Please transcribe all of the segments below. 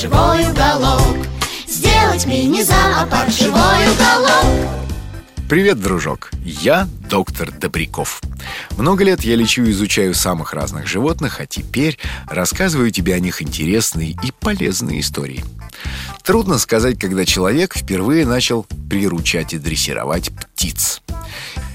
живой уголок Сделать мини-зоопарк живой уголок Привет, дружок! Я доктор Добряков. Много лет я лечу и изучаю самых разных животных, а теперь рассказываю тебе о них интересные и полезные истории. Трудно сказать, когда человек впервые начал приручать и дрессировать птиц.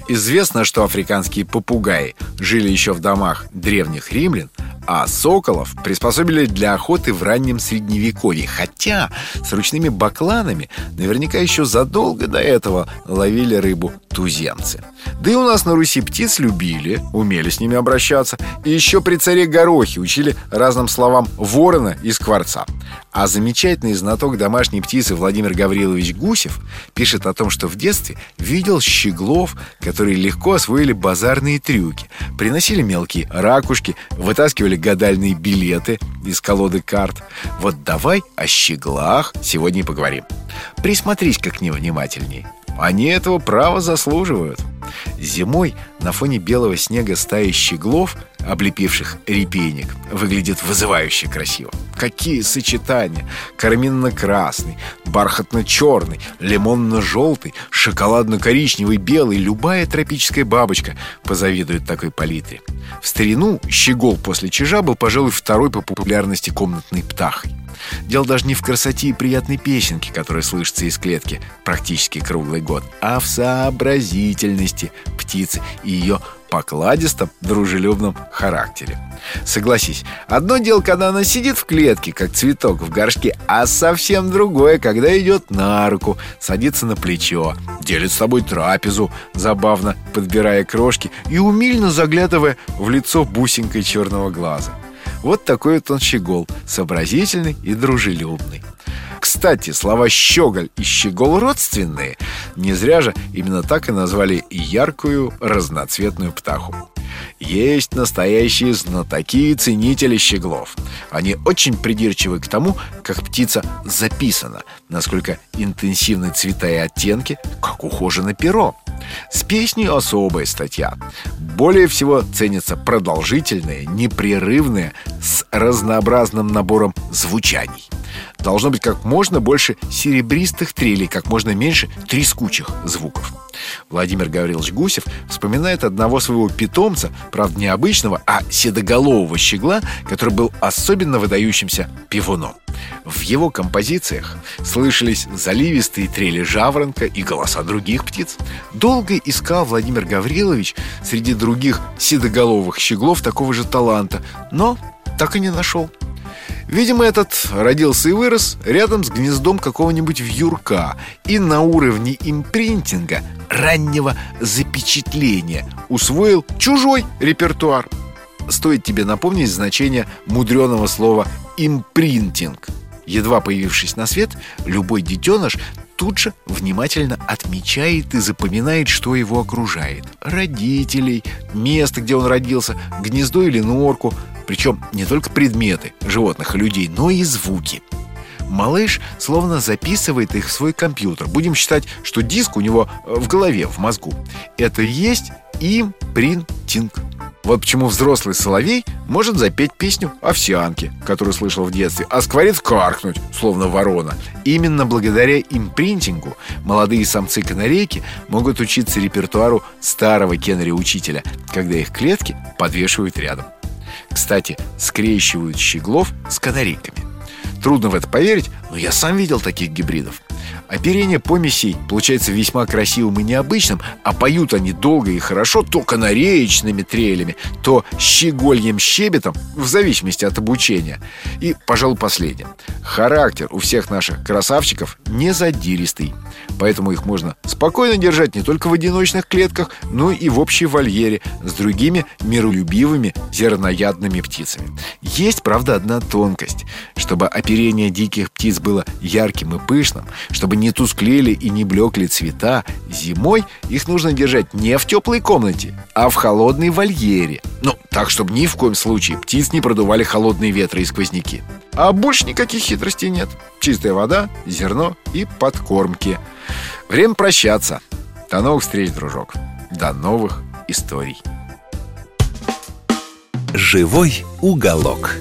Известно, что африканские попугаи жили еще в домах древних римлян, а соколов приспособили для охоты в раннем средневековье. Хотя с ручными бакланами наверняка еще задолго до этого ловили рыбу туземцы Да и у нас на Руси птиц любили, умели с ними обращаться И еще при царе Горохе учили разным словам ворона и скворца а замечательный знаток домашней птицы Владимир Гаврилович Гусев пишет о том, что в детстве видел щеглов, которые легко освоили базарные трюки. Приносили мелкие ракушки, вытаскивали гадальные билеты из колоды карт. Вот давай о щеглах сегодня и поговорим. Присмотрись-ка к ним внимательней. Они этого права заслуживают. Зимой на фоне белого снега стаи щеглов, облепивших репейник, выглядит вызывающе красиво. Какие сочетания! Карминно-красный, бархатно-черный, лимонно-желтый, шоколадно-коричневый, белый. Любая тропическая бабочка позавидует такой палитре. В старину щегол после чижа был, пожалуй, второй по популярности комнатной птахой. Дело даже не в красоте и приятной песенке, которая слышится из клетки практически круглый год, а в сообразительности птицы и ее покладистом, дружелюбном характере. Согласись, одно дело, когда она сидит в клетке, как цветок в горшке, а совсем другое, когда идет на руку, садится на плечо, делит с тобой трапезу, забавно подбирая крошки и умильно заглядывая в лицо бусинкой черного глаза. Вот такой вот он щегол, сообразительный и дружелюбный. Кстати, слова «щеголь» и «щегол» родственные. Не зря же именно так и назвали яркую разноцветную птаху. Есть настоящие знатоки и ценители щеглов. Они очень придирчивы к тому, как птица записана, насколько интенсивны цвета и оттенки, как ухожено перо. С песней особая статья. Более всего ценятся продолжительные, непрерывные, с разнообразным набором звучаний. Должно быть как можно больше серебристых трелей, как можно меньше трескучих звуков. Владимир Гаврилович Гусев вспоминает одного своего питомца, правда необычного, а седоголового щегла, который был особенно выдающимся пивуном. В его композициях слышались заливистые трели жаворонка и голоса других птиц. Долго искал Владимир Гаврилович среди других седоголовых щеглов такого же таланта, но так и не нашел. Видимо, этот родился и вырос рядом с гнездом какого-нибудь вьюрка и на уровне импринтинга, раннего запечатления, усвоил чужой репертуар. Стоит тебе напомнить значение мудреного слова «импринтинг». Едва появившись на свет, любой детеныш тут же внимательно отмечает и запоминает, что его окружает. Родителей, место, где он родился, гнездо или норку, причем не только предметы животных и людей, но и звуки. Малыш словно записывает их в свой компьютер. Будем считать, что диск у него э, в голове, в мозгу. Это есть импринтинг. Вот почему взрослый соловей может запеть песню овсянки, которую слышал в детстве, а скворец каркнуть, словно ворона. Именно благодаря импринтингу молодые самцы-канарейки могут учиться репертуару старого Кеннери-учителя, когда их клетки подвешивают рядом. Кстати, скрещивают щеглов с канарейками. Трудно в это поверить, но я сам видел таких гибридов. Оперение помесей получается весьма красивым и необычным, а поют они долго и хорошо то канареечными трелями, то щегольем щебетом, в зависимости от обучения. И, пожалуй, последнее. Характер у всех наших красавчиков не задиристый. Поэтому их можно спокойно держать не только в одиночных клетках, но и в общей вольере с другими миролюбивыми зерноядными птицами. Есть, правда, одна тонкость. Чтобы оперение диких птиц было ярким и пышным, не тусклели и не блекли цвета, зимой их нужно держать не в теплой комнате, а в холодной вольере. Ну, так, чтобы ни в коем случае птиц не продували холодные ветры и сквозняки. А больше никаких хитростей нет. Чистая вода, зерно и подкормки. Время прощаться. До новых встреч, дружок. До новых историй. Живой уголок.